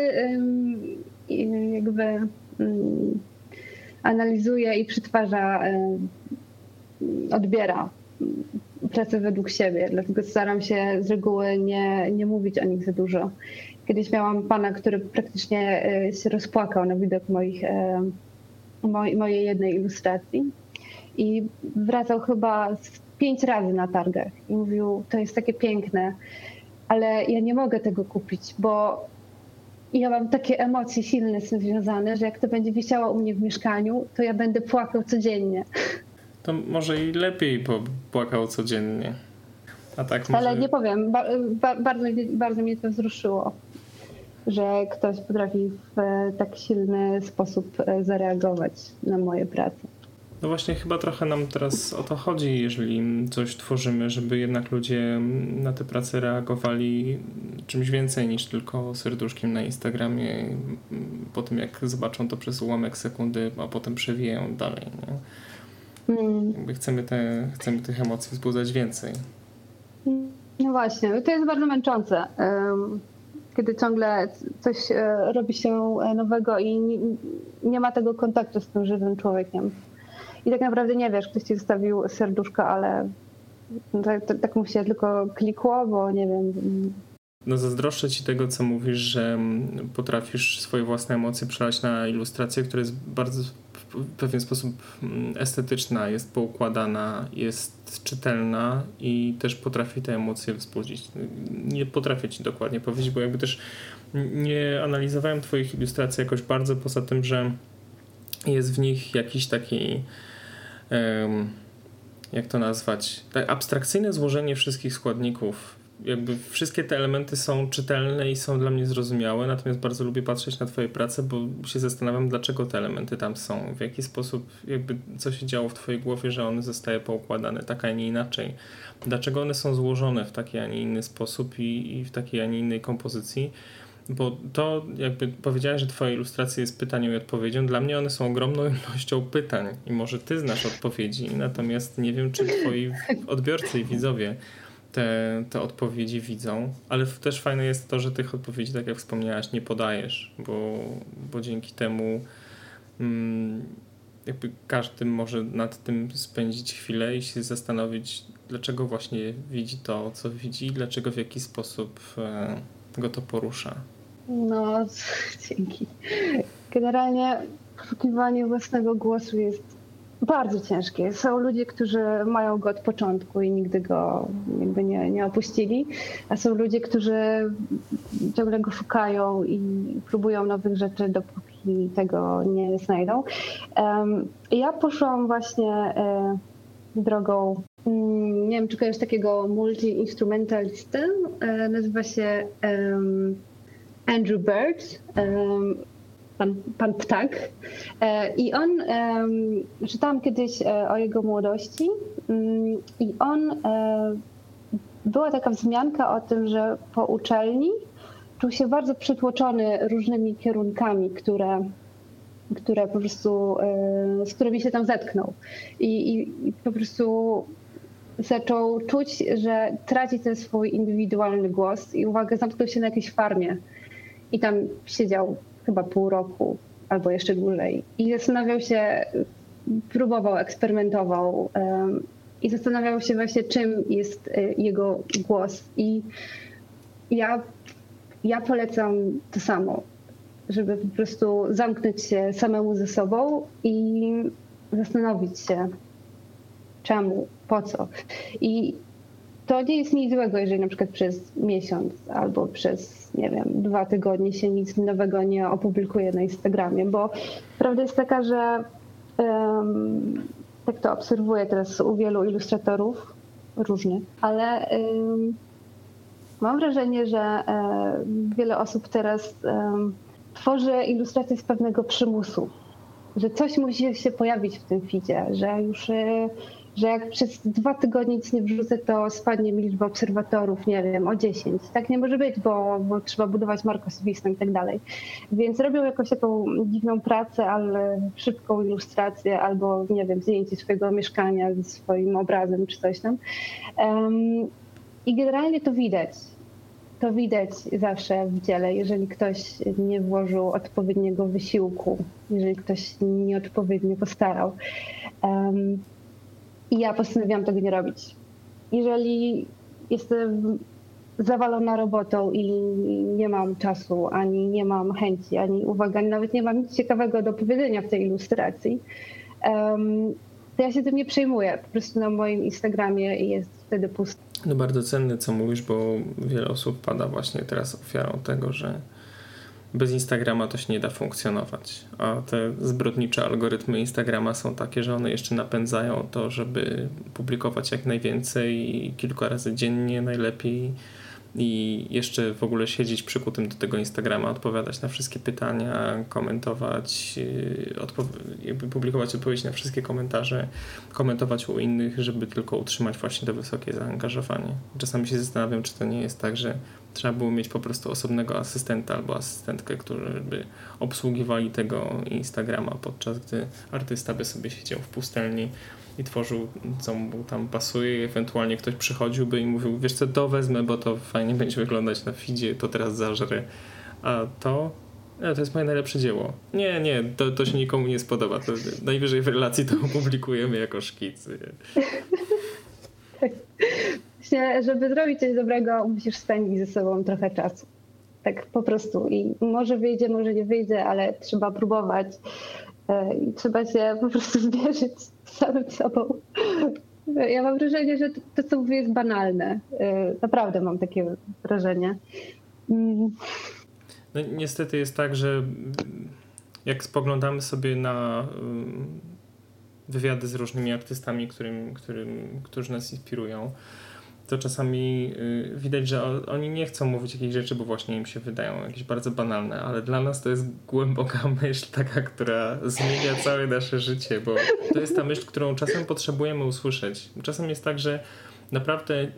jakby analizuje i przetwarza, odbiera pracę według siebie, dlatego staram się z reguły nie, nie mówić o nich za dużo. Kiedyś miałam pana, który praktycznie e, się rozpłakał na widok moich, e, mojej jednej ilustracji i wracał chyba pięć razy na targach i mówił, to jest takie piękne, ale ja nie mogę tego kupić, bo ja mam takie emocje silne z tym związane, że jak to będzie wisiało u mnie w mieszkaniu, to ja będę płakał codziennie. *laughs* To może i lepiej, bo płakał codziennie. A tak może... Ale nie powiem, ba, ba, bardzo, bardzo mnie to wzruszyło, że ktoś potrafi w tak silny sposób e, zareagować na moje prace. No właśnie, chyba trochę nam teraz o to chodzi, jeżeli coś tworzymy, żeby jednak ludzie na te prace reagowali czymś więcej niż tylko serduszkiem na Instagramie, po tym jak zobaczą to przez ułamek sekundy, a potem przewijają dalej. Nie? Mm. Jakby chcemy, te, chcemy tych emocji wzbudzać więcej. No właśnie, to jest bardzo męczące. Kiedy ciągle coś e, robi się nowego i nie ma tego kontaktu z tym żywym człowiekiem i tak naprawdę nie wiesz, ktoś ci zostawił serduszko, ale tak, tak mu się tylko klikło, bo nie wiem. No zazdroszczę ci tego, co mówisz, że potrafisz swoje własne emocje przelać na ilustrację, która jest bardzo w pewien sposób estetyczna, jest poukładana, jest czytelna i też potrafi te emocje wzbudzić. Nie potrafię ci dokładnie powiedzieć, bo jakby też nie analizowałem twoich ilustracji jakoś bardzo, poza tym, że jest w nich jakiś taki jak to nazwać, tak abstrakcyjne złożenie wszystkich składników. Jakby wszystkie te elementy są czytelne i są dla mnie zrozumiałe, natomiast bardzo lubię patrzeć na Twoje prace, bo się zastanawiam, dlaczego te elementy tam są, w jaki sposób, jakby co się działo w Twojej głowie, że one zostały poukładane tak, a nie inaczej. Dlaczego one są złożone w taki, a nie inny sposób i, i w takiej, a nie innej kompozycji bo to jakby powiedziałeś, że twoja ilustracja jest pytaniem i odpowiedzią. Dla mnie one są ogromną *laughs* ilością pytań i może ty znasz odpowiedzi, natomiast nie wiem, czy twoi odbiorcy i widzowie te, te odpowiedzi widzą, ale też fajne jest to, że tych odpowiedzi, tak jak wspomniałaś, nie podajesz, bo, bo dzięki temu mm, jakby każdy może nad tym spędzić chwilę i się zastanowić, dlaczego właśnie widzi to, co widzi, dlaczego w jaki sposób e, go to porusza. No, *laughs* dzięki. Generalnie poszukiwanie własnego głosu jest bardzo ciężkie. Są ludzie, którzy mają go od początku i nigdy go jakby nie, nie opuścili, a są ludzie, którzy ciągle go szukają i próbują nowych rzeczy, dopóki tego nie znajdą. Ja poszłam właśnie e, drogą, mm, nie wiem, czy kojarzysz takiego multi-instrumentalisty, e, nazywa się Andrew Bird, pan, pan ptak. E, I on, czytałam kiedyś e, o jego młodości mm, i on, e, była taka wzmianka o tym, że po uczelni czuł się bardzo przytłoczony różnymi kierunkami, które, które po prostu, z którymi się tam zetknął. I, i, i po prostu zaczął czuć, że traci ten swój indywidualny głos i uwagę zamknął się na jakiejś farmie i tam siedział chyba pół roku albo jeszcze dłużej. I zastanawiał się, próbował, eksperymentował um, i zastanawiał się właśnie, czym jest y, jego głos. I ja, ja polecam to samo, żeby po prostu zamknąć się samemu ze sobą i zastanowić się, czemu, po co. I to nie jest nic złego, jeżeli na przykład przez miesiąc albo przez, nie wiem, dwa tygodnie się nic nowego nie opublikuje na Instagramie, bo prawda jest taka, że um, tak to obserwuję teraz u wielu ilustratorów różnych, ale um, mam wrażenie, że um, wiele osób teraz tworzy ilustracje z pewnego przymusu, że coś musi się pojawić w tym feedzie, że już y, że jak przez dwa tygodnie nic nie wrzucę, to spadnie mi liczba obserwatorów, nie wiem, o 10. Tak nie może być, bo, bo trzeba budować markę osobistą i tak dalej. Więc robią jakąś taką dziwną pracę, ale szybką ilustrację albo, nie wiem, zdjęcie swojego mieszkania ze swoim obrazem czy coś tam. Um, I generalnie to widać. To widać zawsze w dziele, jeżeli ktoś nie włożył odpowiedniego wysiłku, jeżeli ktoś nieodpowiednio postarał. Um, I ja postanowiłam tego nie robić. Jeżeli jestem zawalona robotą i nie mam czasu, ani nie mam chęci, ani uwagi, nawet nie mam nic ciekawego do powiedzenia w tej ilustracji, to ja się tym nie przejmuję. Po prostu na moim Instagramie jest wtedy pusto. No bardzo cenne, co mówisz, bo wiele osób pada właśnie teraz ofiarą tego, że bez Instagrama to się nie da funkcjonować. A te zbrodnicze algorytmy Instagrama są takie, że one jeszcze napędzają to, żeby publikować jak najwięcej i kilka razy dziennie najlepiej i jeszcze w ogóle siedzieć przykutym do tego Instagrama, odpowiadać na wszystkie pytania, komentować, yy, odpo- publikować odpowiedzi na wszystkie komentarze, komentować u innych, żeby tylko utrzymać właśnie to wysokie zaangażowanie. Czasami się zastanawiam, czy to nie jest tak, że trzeba było mieć po prostu osobnego asystenta albo asystentkę, którzy by obsługiwali tego Instagrama, podczas gdy artysta by sobie siedział w pustelni i tworzył, co mu tam pasuje i ewentualnie ktoś przychodziłby i mówił, wiesz co, to wezmę, bo to fajnie *laughs* będzie wyglądać na feedzie, to teraz zażrę, a to no, to jest moje najlepsze dzieło. Nie, nie, to, to się nikomu nie spodoba. To najwyżej w relacji to opublikujemy jako szkicy. Właśnie, żeby zrobić coś dobrego, musisz spędzić ze sobą trochę czasu. Tak po prostu. I może wyjdzie, może nie wyjdzie, ale trzeba próbować. E, I trzeba się po prostu *laughs* zmierzyć z samym sobą. Ja mam wrażenie, że to, co mówię, jest banalne. E, naprawdę mam takie wrażenie. Mm. No, niestety jest tak, że jak spoglądamy sobie na wywiady z różnymi artystami, którym, którym, którzy nas inspirują, to czasami y, widać, że oni nie chcą mówić jakichś rzeczy, bo właśnie im się wydają jakieś bardzo banalne, ale dla nas to jest głęboka *laughs* myśl taka, która zmienia całe nasze życie, bo to jest ta myśl, którą czasem potrzebujemy usłyszeć. Czasem jest tak, że naprawdę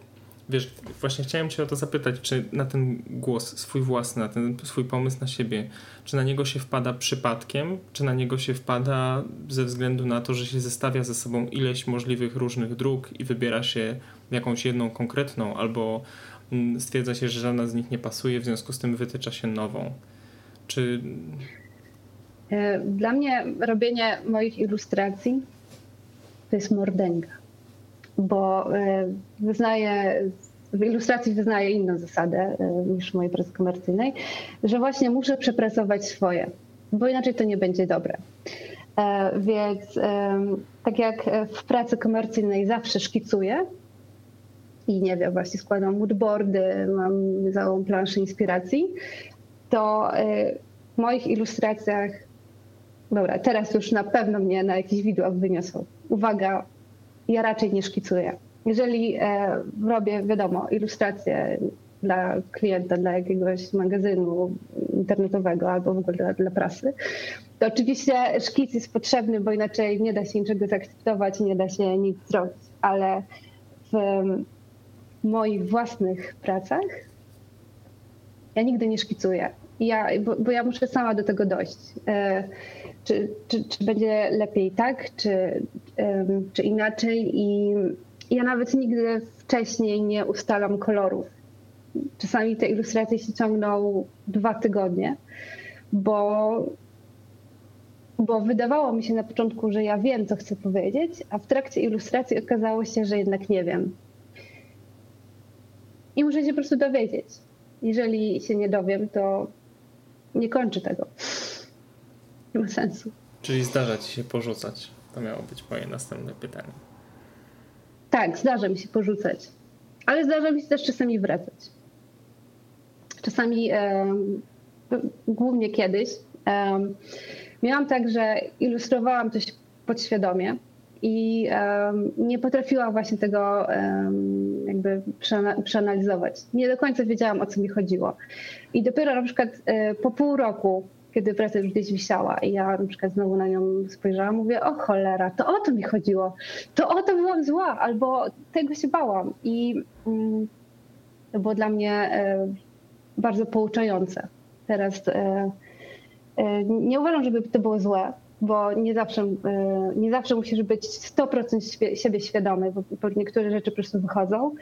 wiesz, właśnie chciałem cię o to zapytać, czy na ten głos swój własny, na ten swój pomysł na siebie, czy na niego się wpada przypadkiem, czy na niego się wpada ze względu na to, że się zestawia ze sobą ileś możliwych różnych dróg i wybiera się jakąś jedną konkretną, albo mm, stwierdza się, że żadna z nich nie pasuje, w związku z tym wytycza się nową. Czy... E, dla mnie robienie moich ilustracji to jest mordęga, bo e, wyznaję w ilustracji wyznaję inną zasadę e, niż w mojej pracy komercyjnej, że właśnie muszę przepracować swoje, bo inaczej to nie będzie dobre. Więc tak jak w pracy komercyjnej zawsze szkicuję, i nie wiem, właśnie składam moodboardy, mam całą planszę inspiracji, to y, w moich ilustracjach, dobra, teraz już na pewno mnie na jakiś widłach wyniosą. Uwaga, ja raczej nie szkicuję. Jeżeli e, robię, wiadomo, ilustracje dla klienta, dla jakiegoś magazynu internetowego albo w ogóle dla, dla prasy, to oczywiście szkic jest potrzebny, bo inaczej nie da się niczego zaakceptować, nie da się nic zrobić, ale w moich własnych pracach ja nigdy nie szkicuję. Ja, bo, bo ja muszę sama do tego dojść. E, czy, czy, czy, będzie lepiej tak, czy, czy inaczej. I ja nawet nigdy wcześniej nie ustalam kolorów. Czasami te ilustracje się ciągną dwa tygodnie, bo, bo wydawało mi się na początku, że ja wiem, co chcę powiedzieć, a w trakcie ilustracji okazało się, że jednak nie wiem i muszę się po prostu dowiedzieć. Jeżeli się nie dowiem, to nie kończę tego. Nie ma sensu. Czyli zdarza ci się porzucać? To miało być moje następne pytanie. Tak, zdarza mi się porzucać. Ale zdarza mi się też czasami wracać. Czasami, e, głównie kiedyś, e, miałam tak, że ilustrowałam coś podświadomie i nie potrafiłam właśnie tego jakby przeanalizować. Nie do końca wiedziałam, o co mi chodziło. I dopiero na przykład e, po pół roku, kiedy praca już gdzieś wisiała i ja na przykład znowu na nią spojrzałam, mówię, o cholera, to o to mi chodziło, to o to byłam zła, albo tego się bałam. I mm, to było dla mnie e, bardzo pouczające. Teraz e, nie uważam, żeby to było złe, bo nie zawsze, e, nie zawsze musisz być 100% siebie świadomy, bo niektóre rzeczy po prostu wychodzą.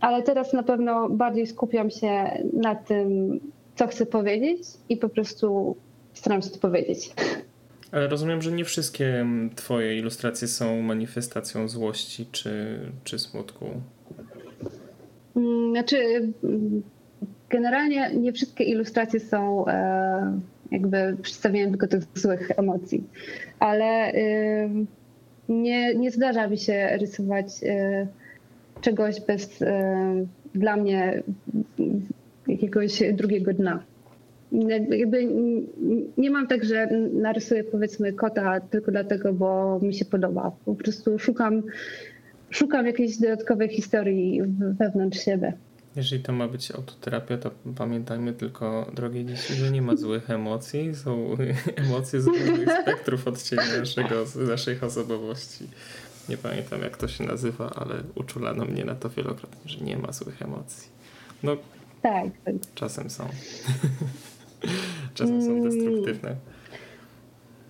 Ale teraz na pewno bardziej skupiam się na tym, co chcę powiedzieć i po prostu staram się to powiedzieć. Ale rozumiem, że nie wszystkie Twoje ilustracje są manifestacją złości czy, czy smutku. Mm, znaczy, mm, generalnie nie wszystkie ilustracje są e, jakby przedstawieniem tylko tych złych emocji, ale nie, nie zdarza mi się rysować e, czegoś bez e, dla mnie jakiegoś drugiego dna. Jakby nie mam tak, że narysuję powiedzmy kota tylko dlatego, bo mi się podoba. Po prostu szukam, szukam jakiejś dodatkowej historii wewnątrz siebie. Jeżeli to ma być autoterapia, to pamiętajmy tylko, drogie dzieci, że nie ma złych emocji. Są *laughs* emocje z różnych spektrów odcieni naszego, naszej osobowości. Nie pamiętam, jak to się nazywa, ale uczulano mnie na to wielokrotnie, że nie ma złych emocji. No, tak. tak. Czasem są. *laughs* czasem są destruktywne.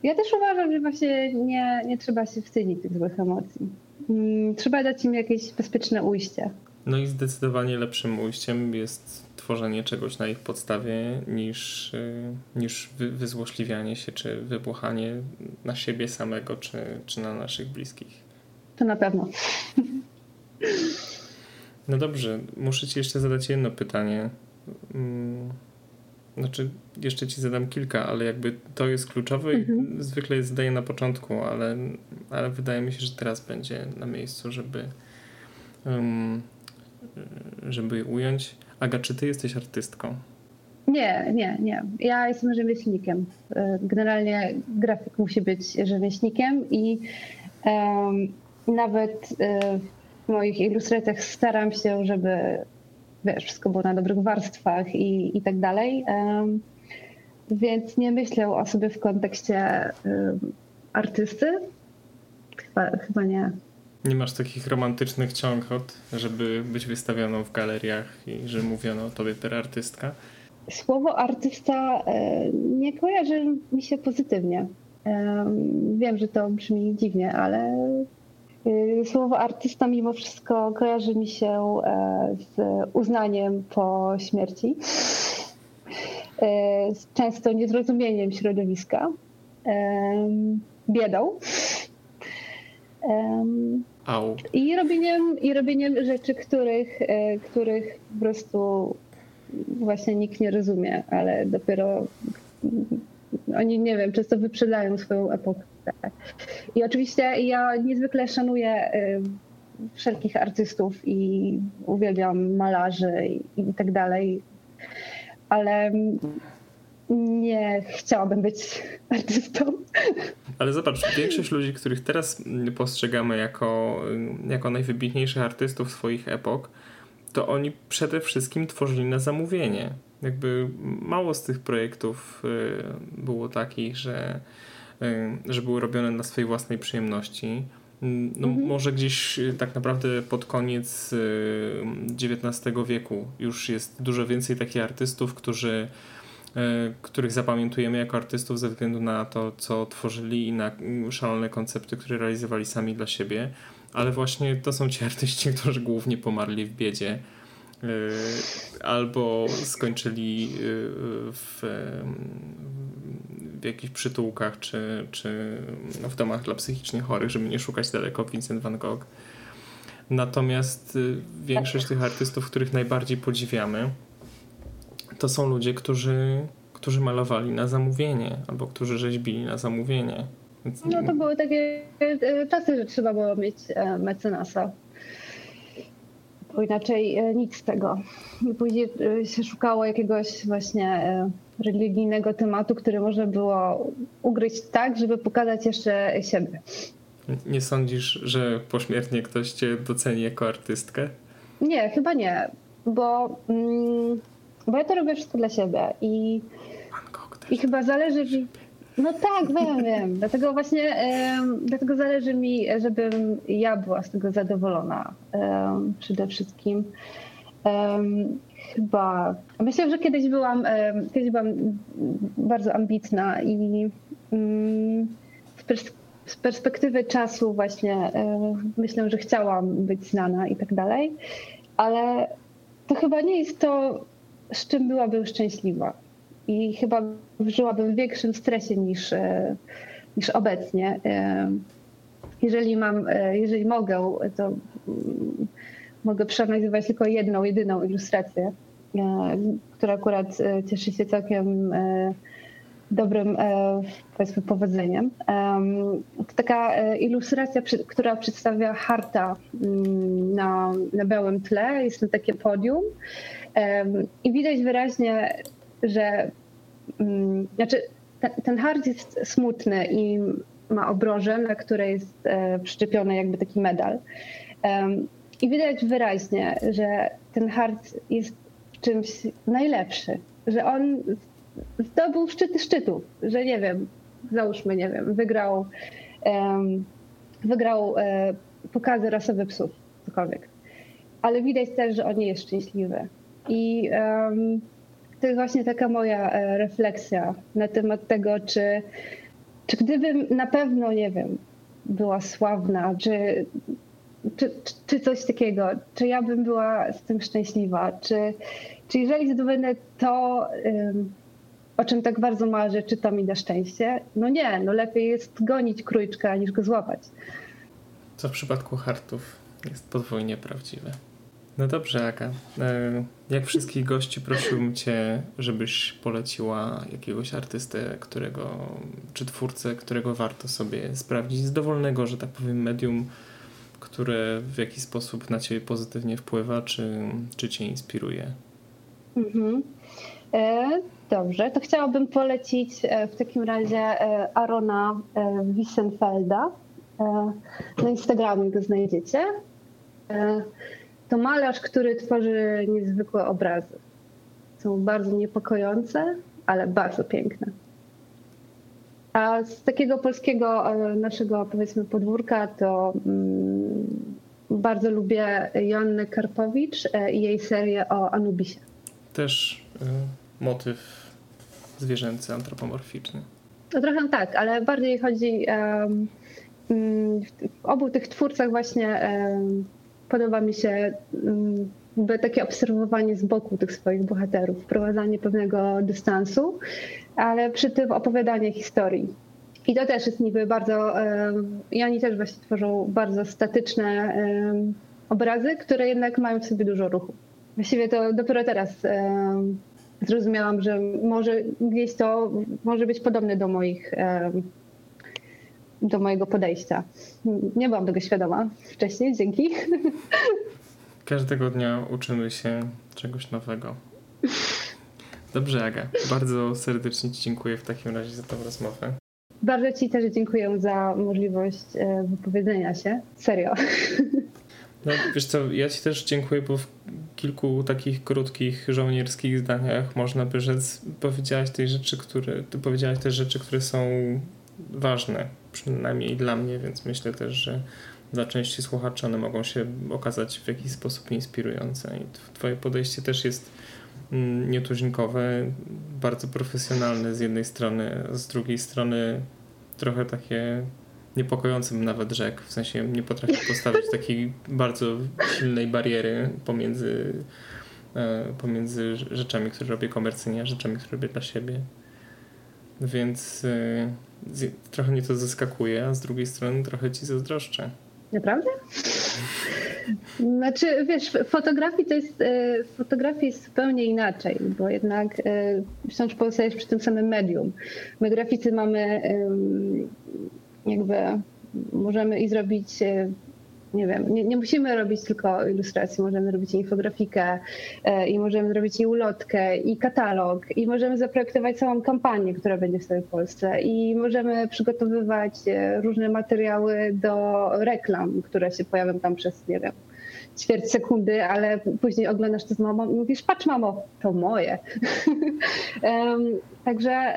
Ja też uważam, że właśnie nie, nie trzeba się wstydzić tych złych emocji. Mm, trzeba dać im jakieś bezpieczne ujście. No i zdecydowanie lepszym ujściem jest tworzenie czegoś na ich podstawie niż, y, niż wyzłośliwianie się czy wybuchanie na siebie samego czy, czy na naszych bliskich. To na pewno. No dobrze, muszę ci jeszcze zadać jedno pytanie. Mm, znaczy, jeszcze ci zadam kilka, ale jakby to jest kluczowe mhm. i zwykle je zadaję na początku, ale, ale wydaje mi się, że teraz będzie na miejscu, żeby, um, żeby je ująć. Aga, czy ty jesteś artystką? Nie, nie, nie. Ja jestem rzemieślnikiem. Generalnie grafik musi być rzemieślnikiem i um, nawet e, w moich ilustracjach staram się, żeby wiesz, wszystko było na dobrych warstwach i, i tak dalej. Um, więc nie myślę o sobie w kontekście um, artysty. Chyba, chyba nie. Nie masz takich romantycznych ciągot, żeby być wystawioną w galeriach i że mówiono o tobie per artystka? Słowo artysta e, nie kojarzy mi się pozytywnie. Wiem, że to brzmi dziwnie, ale Y, słowo artysta mimo wszystko kojarzy mi się e, z uznaniem po śmierci, e, z często niezrozumieniem środowiska, biedą. Au. I robieniem, I robieniem rzeczy, których, e, których po prostu właśnie nikt nie rozumie, ale dopiero oni, nie wiem, często wyprzedają swoją epokę. I oczywiście ja niezwykle szanuję y, wszelkich artystów i uwielbiam malarzy i, i tak dalej, ale nie chciałabym być artystą. Ale zobacz, większość ludzi, których teraz postrzegamy jako, jako najwybitniejszych artystów swoich epok, to oni przede wszystkim tworzyli na zamówienie. Jakby mało z tych projektów y, było takich, że Y, że były robione dla swojej własnej przyjemności. No, mhm. Może gdzieś y, tak naprawdę pod koniec XIX wieku już jest dużo więcej takich artystów, którzy, których zapamiętujemy jako artystów ze względu na to, co tworzyli i na szalone koncepty, które realizowali sami dla siebie. Ale właśnie to są ci *laughs* artyści, którzy głównie pomarli w biedzie albo skończyli w, w jakichś przytułkach czy, czy w domach dla psychicznie chorych, żeby nie szukać daleko Vincent van Gogh. Natomiast większość tych artystów, których najbardziej podziwiamy, to są ludzie, którzy, którzy malowali na zamówienie albo którzy rzeźbili na zamówienie. Więc... No to były takie e, czasy, że trzeba było mieć e, mecenasa. Bo inaczej e, nic z tego. Później się szukało jakiegoś właśnie religijnego tematu, który można było ugryźć tak, żeby pokazać jeszcze siebie. Nie sądzisz, że pośmiertnie ktoś cię doceni jako artystkę? Nie, chyba nie, bo, mm, bo ja to robię wszystko dla siebie i, i chyba zależy mi... No tak, wiem, wiem. Dlatego właśnie um, dlatego zależy mi, żebym ja była z tego zadowolona um, przede wszystkim. Um, chyba. Myślę, że kiedyś byłam, kiedyś byłam bardzo ambitna i mm, z perspektywy czasu właśnie myślę, że chciałam być znana i tak dalej, ale to chyba nie jest to, z czym byłabym szczęśliwa. I chyba żyłabym w większym stresie niż, niż obecnie. Jeżeli mam, jeżeli mogę, to mm, mogę przeanalizować tylko jedną, jedyną ilustrację, która akurat cieszy się całkiem dobrym, powiedzmy, powodzeniem. To taka ilustracja, która przedstawia harta mm, na, na białym tle, jest to takie podium i widać wyraźnie, że mm, znaczy ten, hart jest smutny i ma obroże, na której jest e, przyczepiony jakby taki medal. I widać wyraźnie, że ten hart jest czymś najlepszy, że on zdobył szczyty szczytów, że nie wiem, załóżmy, nie wiem, wygrał, wygrał e, pokazy rasowe psów, cokolwiek. Ale widać też, że on nie jest szczęśliwy. I um, to jest właśnie taka moja e, refleksja na temat tego, czy, czy gdybym na pewno, nie wiem, była sławna, czy, czy, czy coś takiego, czy ja bym była z tym szczęśliwa, czy, czy jeżeli zdobędę to, o czym tak bardzo marzę, czy to mi da szczęście? No nie, no lepiej jest gonić krójczka niż go złapać. Co w przypadku hartów jest podwójnie prawdziwe. No dobrze, Aga. E, jak wszystkich gości prosiłbym cię, żebyś poleciła jakiegoś artystę, którego, czy twórcę, którego warto sobie sprawdzić z dowolnego, że tak powiem, medium, które w jakiś sposób na ciebie pozytywnie wpływa, czy, czy cię inspiruje. Mhm. E, dobrze, to chciałabym polecić e, w takim razie e, Arona Wissenfelda. Na Instagramie go znajdziecie. To malarz, który tworzy niezwykłe obrazy. Są bardzo niepokojące, ale bardzo piękne. A z takiego polskiego e, naszego powiedzmy podwórka to mm, bardzo lubię Joannę Karpowicz e, i jej serię o Anubisie. Też y, motyw zwierzęcy, antropomorficzny. No trochę tak, ale bardziej chodzi um, w obu tych twórcach właśnie um, podoba mi się mm, takie obserwowanie z boku tych swoich bohaterów, wprowadzanie pewnego dystansu, ale przy tym opowiadanie historii. I to też jest niby bardzo, i oni też właśnie tworzą bardzo statyczne obrazy, które jednak mają w sobie dużo ruchu. Właściwie to dopiero teraz zrozumiałam, że może gdzieś to może być podobne do moich do mojego podejścia. Nie byłam tego świadoma wcześniej, dzięki. Każdego dnia uczymy się czegoś nowego. Dobrze, Aga. Bardzo serdecznie Ci dziękuję w takim razie za tą rozmowę. Bardzo Ci też dziękuję za możliwość e, wypowiedzenia się. Serio. No, wiesz co, ja Ci też dziękuję, bo w kilku takich krótkich żołnierskich zdaniach można by rzec, powiedziałaś tej rzeczy, które, ty powiedziałaś te rzeczy, które są ważne, przynajmniej dla mnie, więc myślę też, że dla części słuchaczy one mogą się okazać w jakiś sposób inspirujące. I twoje podejście też jest mm, nietuzinkowe, bardzo profesjonalne z jednej strony, z drugiej strony trochę takie niepokojące bym nawet rzekł, w sensie nie potrafię *laughs* postawić takiej bardzo silnej bariery pomiędzy, e, pomiędzy rzeczami, które robię komercyjnie, a rzeczami, które robię dla siebie. Więc e, trochę mnie to zaskakuje, a z drugiej strony trochę ci zazdroszczę. Naprawdę? *laughs* Znaczy, wiesz, w fotografii to jest, e, w fotografii jest zupełnie inaczej, bo jednak e, wciąż pozostajesz przy tym samym medium. My graficy mamy jakby, możemy i zrobić nie wiem, nie, nie, musimy robić tylko ilustracji, możemy robić infografikę e, i możemy zrobić i ulotkę, i katalog, i możemy zaprojektować całą kampanię, która będzie w całej Polsce, i możemy przygotowywać e, różne materiały do reklam, które się pojawią tam przez, nie wiem, ćwierć sekundy, ale później oglądasz to z mamą i mówisz, patrz mamo, to moje. *laughs* Także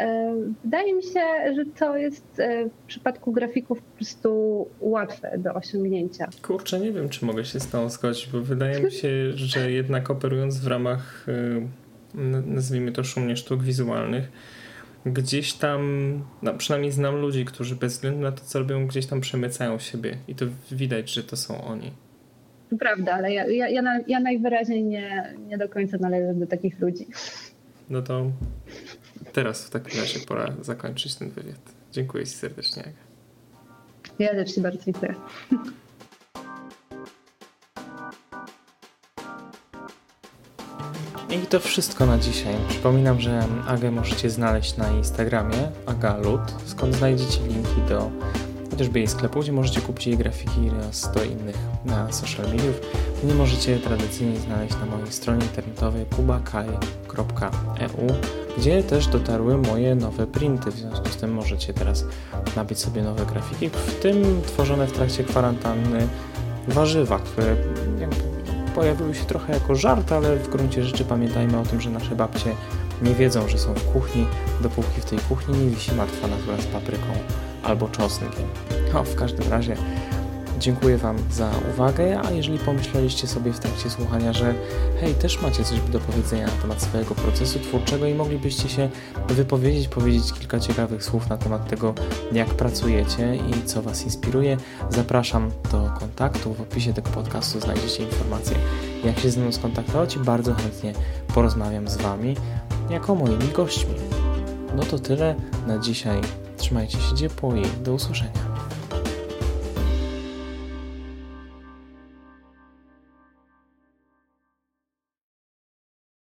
wydaje mi się, że to jest e, w przypadku grafików po prostu łatwe do osiągnięcia. Kurczę, nie wiem, czy mogę się z tą zgodzić, bo wydaje mi się, że jednak operując w ramach, e, nazwijmy to szumnie, sztuk wizualnych, gdzieś tam, no przynajmniej znam ludzi, którzy bez względu na to, co robią, gdzieś tam przemycają siebie i to widać, że to są oni. To prawda, ale ja, ja, ja, ja najwyraźniej nie, nie do końca należę do takich ludzi. No to teraz w takim razie pora zakończyć ten wywiad. Dziękuję Ci serdecznie. Ja też Ci bardzo dziękuję. I to wszystko na dzisiaj. Przypominam, że Agę możecie znaleźć na Instagramie agalut, skąd znajdziecie linki do chociażby jej sklepu, gdzie możecie kupić jej grafiki oraz do innych na social mediów. Nie możecie tradycyjnie znaleźć na mojej stronie internetowej kubakaj.eu, gdzie też dotarły moje nowe printy. W związku z tym możecie teraz nabyć sobie nowe grafiki, w tym tworzone w trakcie kwarantanny warzywa, które pojawiły się trochę jako żart, ale w gruncie rzeczy pamiętajmy o tym, że nasze babcie nie wiedzą, że są w kuchni, dopóki w tej kuchni nie wisi martwa natura z papryką albo czosnkiem. No, w każdym razie dziękuję Wam za uwagę, a jeżeli pomyśleliście sobie w trakcie słuchania, że hej, też macie coś do powiedzenia na temat swojego procesu twórczego i moglibyście się wypowiedzieć, powiedzieć kilka ciekawych słów na temat tego, jak pracujecie i co Was inspiruje, zapraszam do kontaktu. W opisie tego podcastu znajdziecie informacje, jak się ze mną skontaktować i bardzo chętnie porozmawiam z Wami jako moimi gośćmi. No to tyle na dzisiaj. Trzymajcie się ciepło i do usłyszenia.